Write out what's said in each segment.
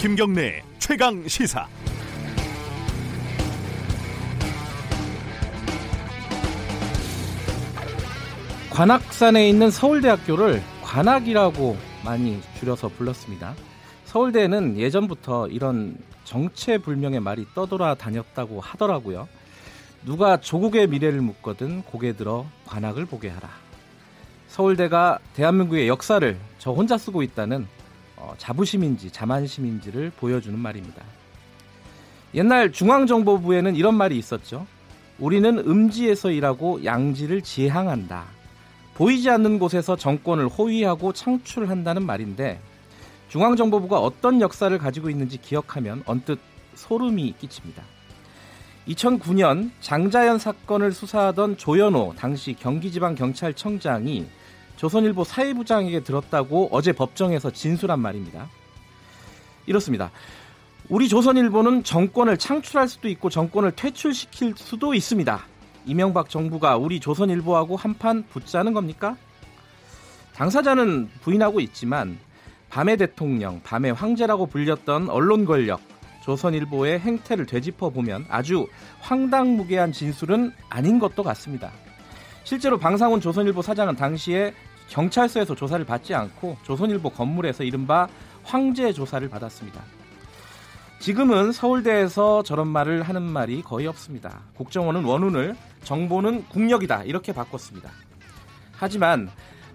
김경래 최강 시사. 관악산에 있는 서울대학교를 관악이라고 많이 줄여서 불렀습니다. 서울대는 예전부터 이런 정체불명의 말이 떠돌아 다녔다고 하더라고요. 누가 조국의 미래를 묻거든 고개 들어 관악을 보게 하라. 서울대가 대한민국의 역사를 저 혼자 쓰고 있다는 어, 자부심인지 자만심인지를 보여주는 말입니다. 옛날 중앙정보부에는 이런 말이 있었죠. 우리는 음지에서 일하고 양지를 지향한다. 보이지 않는 곳에서 정권을 호위하고 창출한다는 말인데 중앙정보부가 어떤 역사를 가지고 있는지 기억하면 언뜻 소름이 끼칩니다. 2009년 장자연 사건을 수사하던 조현호 당시 경기지방경찰청장이 조선일보 사회부장에게 들었다고 어제 법정에서 진술한 말입니다. 이렇습니다. 우리 조선일보는 정권을 창출할 수도 있고 정권을 퇴출시킬 수도 있습니다. 이명박 정부가 우리 조선일보하고 한판 붙자는 겁니까? 당사자는 부인하고 있지만 밤의 대통령, 밤의 황제라고 불렸던 언론 권력, 조선일보의 행태를 되짚어 보면 아주 황당무계한 진술은 아닌 것도 같습니다. 실제로 방상훈 조선일보 사장은 당시에 경찰서에서 조사를 받지 않고 조선일보 건물에서 이른바 황제 조사를 받았습니다. 지금은 서울대에서 저런 말을 하는 말이 거의 없습니다. 국정원은 원훈을 정보는 국력이다 이렇게 바꿨습니다. 하지만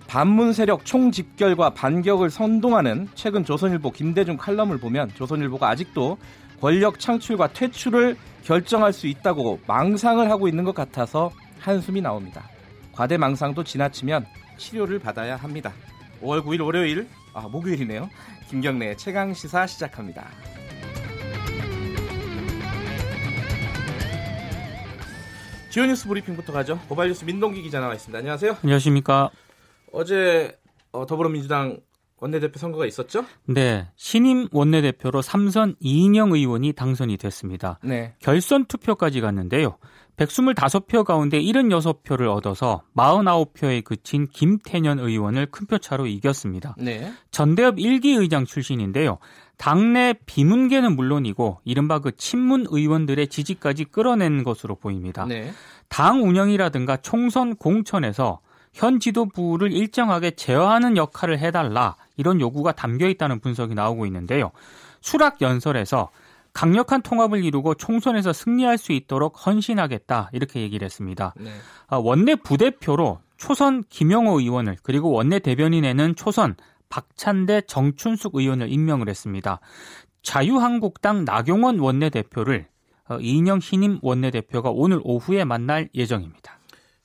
반문 세력 총집결과 반격을 선동하는 최근 조선일보 김대중 칼럼을 보면 조선일보가 아직도 권력 창출과 퇴출을 결정할 수 있다고 망상을 하고 있는 것 같아서 한숨이 나옵니다. 과대망상도 지나치면 치료를 받아야 합니다. 5월 9일 월요일, 아, 목요일이네요. 김경래 최강 시사 시작합니다. 지오 뉴스 브리핑부터 가죠. 고발 뉴스 민동기 기자 나와 있습니다. 안녕하세요. 안녕하십니까. 어제 어, 더불어민주당 원내대표 선거가 있었죠? 네. 신임 원내대표로 삼선 이인영 의원이 당선이 됐습니다. 네. 결선 투표까지 갔는데요. 125표 가운데 76표를 얻어서 49표에 그친 김태년 의원을 큰 표차로 이겼습니다. 네. 전대협 1기 의장 출신인데요. 당내 비문계는 물론이고 이른바 그 친문 의원들의 지지까지 끌어낸 것으로 보입니다. 네. 당 운영이라든가 총선 공천에서 현 지도부를 일정하게 제어하는 역할을 해달라 이런 요구가 담겨 있다는 분석이 나오고 있는데요. 수락 연설에서 강력한 통합을 이루고 총선에서 승리할 수 있도록 헌신하겠다 이렇게 얘기를 했습니다. 네. 아, 원내 부대표로 초선 김영호 의원을 그리고 원내 대변인에는 초선 박찬대 정춘숙 의원을 임명을 했습니다. 자유한국당 나경원 원내대표를 어, 이인영 신임 원내대표가 오늘 오후에 만날 예정입니다.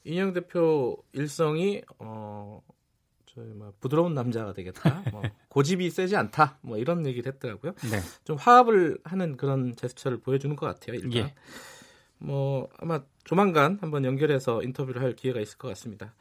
이인영 대표 일성이 어, 저희 뭐 부드러운 남자가 되겠다. 뭐 고집이 세지 않다. 뭐 이런 얘기를 했더라고요. 네. 좀 화합을 하는 그런 제스처를 보여주는 것 같아요. 일단. 예. 뭐 아마 조만간 한번 연결해서 인터뷰를 할 기회가 있을 것 같습니다.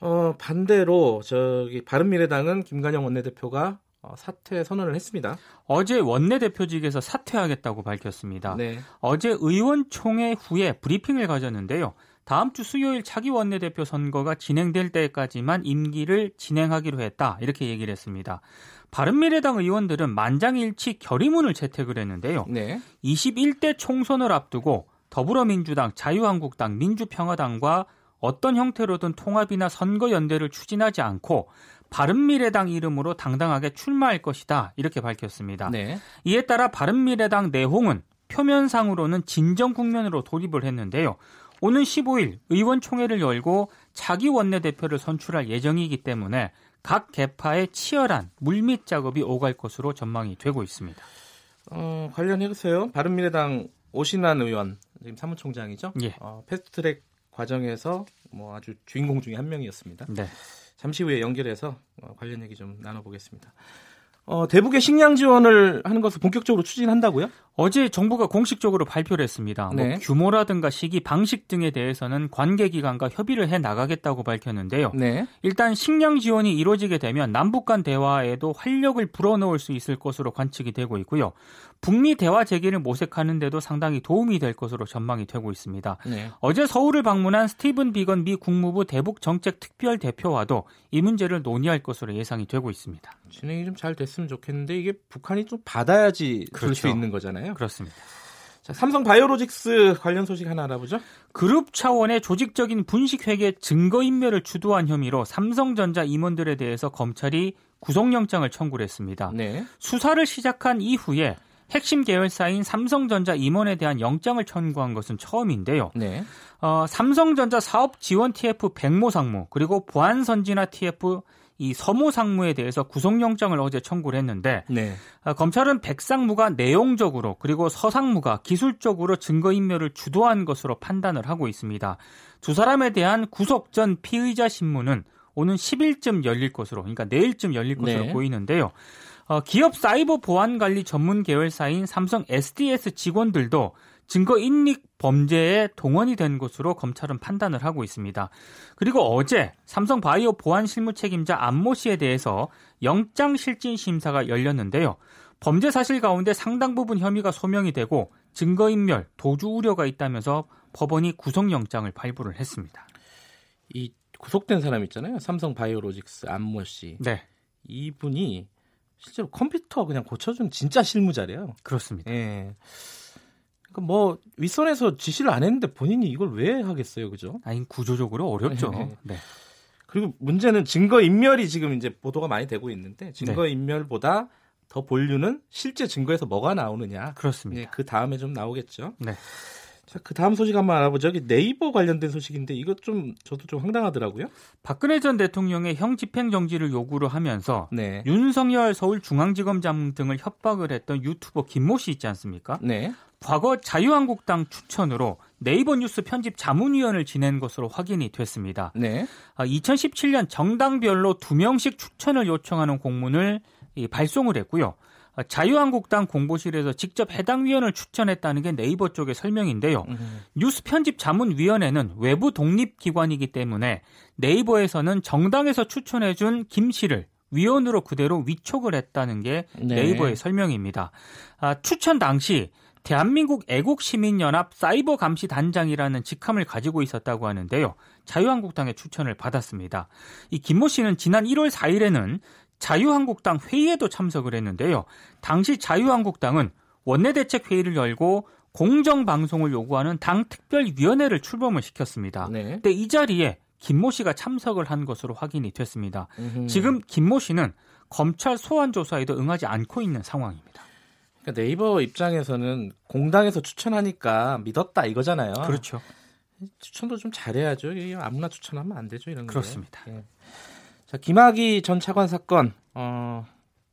어, 반대로 저기 바른미래당은 김관영 원내대표가 어, 사퇴 선언을 했습니다. 어제 원내대표직에서 사퇴하겠다고 밝혔습니다. 네. 어제 의원총회 후에 브리핑을 가졌는데요. 다음 주 수요일 차기 원내대표 선거가 진행될 때까지만 임기를 진행하기로 했다. 이렇게 얘기를 했습니다. 바른미래당 의원들은 만장일치 결의문을 채택을 했는데요. 네. 21대 총선을 앞두고 더불어민주당, 자유한국당, 민주평화당과 어떤 형태로든 통합이나 선거 연대를 추진하지 않고 바른미래당 이름으로 당당하게 출마할 것이다. 이렇게 밝혔습니다. 네. 이에 따라 바른미래당 내홍은 표면상으로는 진정 국면으로 돌입을 했는데요. 오는 15일 의원총회를 열고 차기 원내대표를 선출할 예정이기 때문에 각 개파의 치열한 물밑 작업이 오갈 것으로 전망이 되고 있습니다. 어, 관련해서요. 바른미래당 오신환 의원 지금 사무총장이죠. 예. 어, 패스트트랙 과정에서 뭐 아주 주인공 중에 한 명이었습니다. 네. 잠시 후에 연결해서 어, 관련 얘기 좀 나눠보겠습니다. 어, 대북의 식량 지원을 하는 것을 본격적으로 추진한다고요? 어제 정부가 공식적으로 발표를 했습니다. 뭐 네. 뭐 규모라든가 시기, 방식 등에 대해서는 관계기관과 협의를 해 나가겠다고 밝혔는데요. 네. 일단 식량 지원이 이루어지게 되면 남북 간 대화에도 활력을 불어넣을 수 있을 것으로 관측이 되고 있고요. 북미 대화 재개를 모색하는 데도 상당히 도움이 될 것으로 전망이 되고 있습니다. 네. 어제 서울을 방문한 스티븐 비건 미 국무부 대북 정책 특별 대표와도 이 문제를 논의할 것으로 예상이 되고 있습니다. 진행이 좀 잘 됐으면 좋겠는데 이게 북한이 좀 받아야지 줄수 그렇죠. 있는 거잖아요. 그렇습니다. 자, 삼성 바이오로직스 관련 소식 하나 알아보죠. 그룹 차원의 조직적인 분식회계 증거인멸을 주도한 혐의로 삼성전자 임원들에 대해서 검찰이 구속영장을 청구를 했습니다. 네. 수사를 시작한 이후에 핵심 계열사인 삼성전자 임원에 대한 영장을 청구한 것은 처음인데요. 네. 어, 삼성전자 사업 지원 TF 백모 상무 그리고 보안선진화 TF 이 서모 상무에 대해서 구속영장을 어제 청구를 했는데 네. 아, 검찰은 백 상무가 내용적으로 그리고 서 상무가 기술적으로 증거인멸을 주도한 것으로 판단을 하고 있습니다. 두 사람에 대한 구속 전 피의자 신문은 오는 10일쯤 열릴 것으로 그러니까 내일쯤 열릴 것으로 네. 보이는데요. 어, 기업 사이버 보안 관리 전문 계열사인 삼성 SDS 직원들도 증거 인릭 범죄에 동원이 된 것으로 검찰은 판단을 하고 있습니다. 그리고 어제 삼성 바이오 보안 실무 책임자 안모 씨에 대해서 영장 실질 심사가 열렸는데요. 범죄 사실 가운데 상당 부분 혐의가 소명이 되고 증거 인멸, 도주 우려가 있다면서 법원이 구속 영장을 발부를 했습니다. 이 구속된 사람 있잖아요. 삼성 바이오로직스 안모 씨. 네, 이분이 실제로 컴퓨터 그냥 고쳐준 진짜 실무자래요. 그렇습니다. 예. 그러니까 뭐 윗선에서 지시를 안 했는데 본인이 이걸 왜 하겠어요, 그죠? 아니 구조적으로 어렵죠. 네. 네. 그리고 문제는 증거 인멸이 지금 이제 보도가 많이 되고 있는데 증거 인멸보다 더 본류는 실제 증거에서 뭐가 나오느냐. 그렇습니다. 예, 그 다음에 좀 나오겠죠. 네. 자, 그 다음 소식 한번 알아보죠. 여기 네이버 관련된 소식인데 이거 좀 저도 좀 황당하더라고요. 박근혜 전 대통령의 형 집행 정지를 요구를 하면서 네. 윤석열 서울중앙지검장 등을 협박을 했던 유튜버 김모 씨 있지 않습니까? 네. 과거 자유한국당 추천으로 네이버 뉴스 편집 자문위원을 지낸 것으로 확인이 됐습니다. 네. 아, 2017년 정당별로 두 명씩 추천을 요청하는 공문을 이, 발송을 했고요. 아, 자유한국당 공보실에서 직접 해당 위원을 추천했다는 게 네이버 쪽의 설명인데요. 음, 뉴스 편집 자문위원회는 외부 독립 기관이기 때문에 네이버에서는 정당에서 추천해준 김 씨를 위원으로 그대로 위촉을 했다는 게 네. 네이버의 설명입니다. 아, 추천 당시 대한민국 애국시민연합 사이버감시단장이라는 직함을 가지고 있었다고 하는데요. 자유한국당의 추천을 받았습니다. 이 김모 씨는 지난 1월 4일에는 자유한국당 회의에도 참석을 했는데요. 당시 자유한국당은 원내대책 회의를 열고 공정 방송을 요구하는 당 특별위원회를 출범을 시켰습니다. 네. 근데 이 자리에 김모 씨가 참석을 한 것으로 확인이 됐습니다. 음흠. 지금 김모 씨는 검찰 소환 조사에도 응하지 않고 있는 상황입니다. 그러니까 네이버 입장에서는 공당에서 추천하니까 믿었다 이거잖아요. 그렇죠. 추천도 좀 잘해야죠. 아무나 추천하면 안 되죠. 이런 거. 그렇습니다. 예. 자, 김학의 전 차관 사건 어,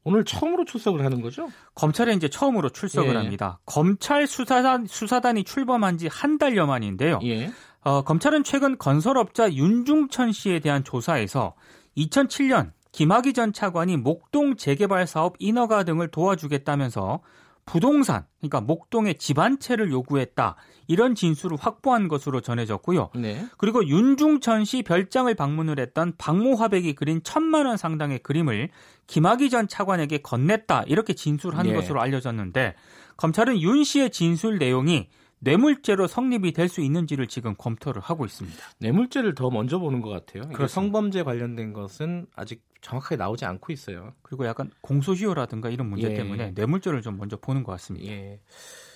오늘 처음으로 출석을 하는 거죠? 검찰에 이제 처음으로 출석을 예. 합니다. 검찰 수사단 수사단이 출범한 지 한 달여 만인데요. 예. 어, 검찰은 최근 건설업자 윤중천 씨에 대한 조사에서 2007년 김학의 전 차관이 목동 재개발 사업 인허가 등을 도와주겠다면서 부동산, 그러니까 목동의 집 한 채를 요구했다. 이런 진술을 확보한 것으로 전해졌고요. 네. 그리고 윤중천 씨 별장을 방문을 했던 박모 화백이 그린 천만 원 상당의 그림을 김학의 전 차관에게 건넸다. 이렇게 진술한 예. 것으로 알려졌는데 검찰은 윤 씨의 진술 내용이 뇌물죄로 성립이 될 수 있는지를 지금 검토를 하고 있습니다. 뇌물죄를 더 먼저 보는 것 같아요. 그렇습니다. 성범죄 관련된 것은 아직 정확하게 나오지 않고 있어요. 그리고 약간 공소시효라든가 이런 문제 예. 때문에 뇌물죄를 좀 먼저 보는 것 같습니다. 예.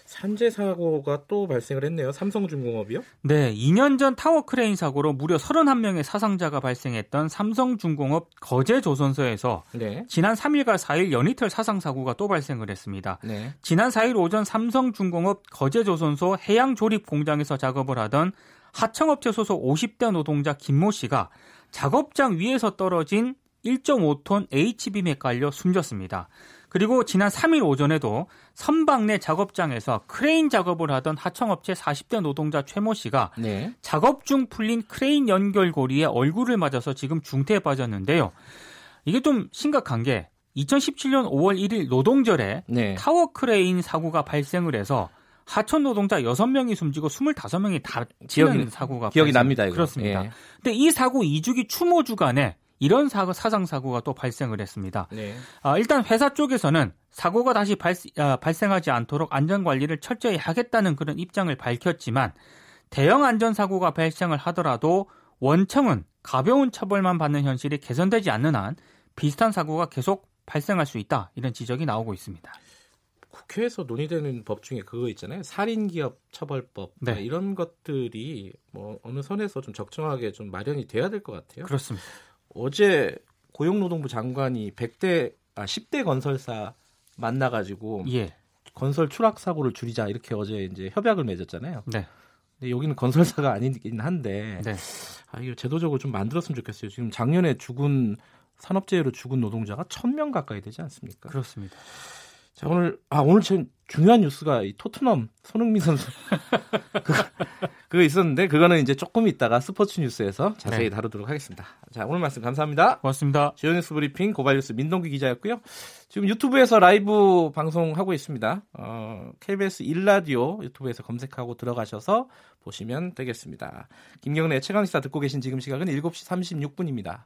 산재 사고가 또 발생을 했네요. 삼성중공업이요? 네, 2년 전 타워 크레인 사고로 무려 31명의 사상자가 발생했던 삼성중공업 거제 조선소에서 네. 지난 3일과 4일 연이틀 사상 사고가 또 발생을 했습니다. 네. 지난 4일 오전 삼성중공업 거제 조선소 해양 조립 공장에서 작업을 하던 하청업체 소속 50대 노동자 김모 씨가 작업장 위에서 떨어진 1.5톤 H빔에 깔려 숨졌습니다. 그리고 지난 3일 오전에도 선박 내 작업장에서 크레인 작업을 하던 하청업체 40대 노동자 최모 씨가 네. 작업 중 풀린 크레인 연결고리에 얼굴을 맞아서 지금 중태에 빠졌는데요. 이게 좀 심각한 게 2017년 5월 1일 노동절에 네. 타워 크레인 사고가 발생을 해서 하천 노동자 6명이 숨지고 25명이 다치는 기억이- 사고가 기억이 납니다. 이거. 그렇습니다. 예. 근데 이 사고 2주기 추모 주간에 이런 사고, 사상 사고가 또 발생을 했습니다. 네. 아, 일단 회사 쪽에서는 사고가 다시 발, 아, 발생하지 않도록 안전 관리를 철저히 하겠다는 그런 입장을 밝혔지만 대형 안전 사고가 발생을 하더라도 원청은 가벼운 처벌만 받는 현실이 개선되지 않는 한 비슷한 사고가 계속 발생할 수 있다 이런 지적이 나오고 있습니다. 국회에서 논의되는 법 중에 그거 있잖아요. 살인기업 처벌법 네. 이런 것들이 뭐 어느 선에서 좀 적정하게 좀 마련이 돼야 될 것 같아요. 그렇습니다. 어제 고용노동부 장관이 100대 아 10대 건설사 만나 가지고 예, 건설 추락 사고를 줄이자 이렇게 어제 이제 협약을 맺었잖아요. 네, 근데 여기는 건설사가 아니긴 한데 네, 아 이거 제도적으로 좀 만들었으면 좋겠어요. 지금 작년에 죽은 산업재해로 죽은 노동자가 1000명 가까이 되지 않습니까? 그렇습니다. 자 오늘 아 오늘 제일 중요한 뉴스가 이 토트넘 손흥민 선수 그, 그거 있었는데 그거는 이제 조금 있다가 스포츠 뉴스에서 자세히 네. 다루도록 하겠습니다. 자 오늘 말씀 감사합니다. 고맙습니다. 지오뉴스 브리핑 고발뉴스 민동기 기자였고요. 지금 유튜브에서 라이브 방송하고 있습니다. 어, KBS 1라디오 유튜브에서 검색하고 들어가셔서 보시면 되겠습니다. 김경래 최강시사 듣고 계신 지금 시각은 7시 36분입니다.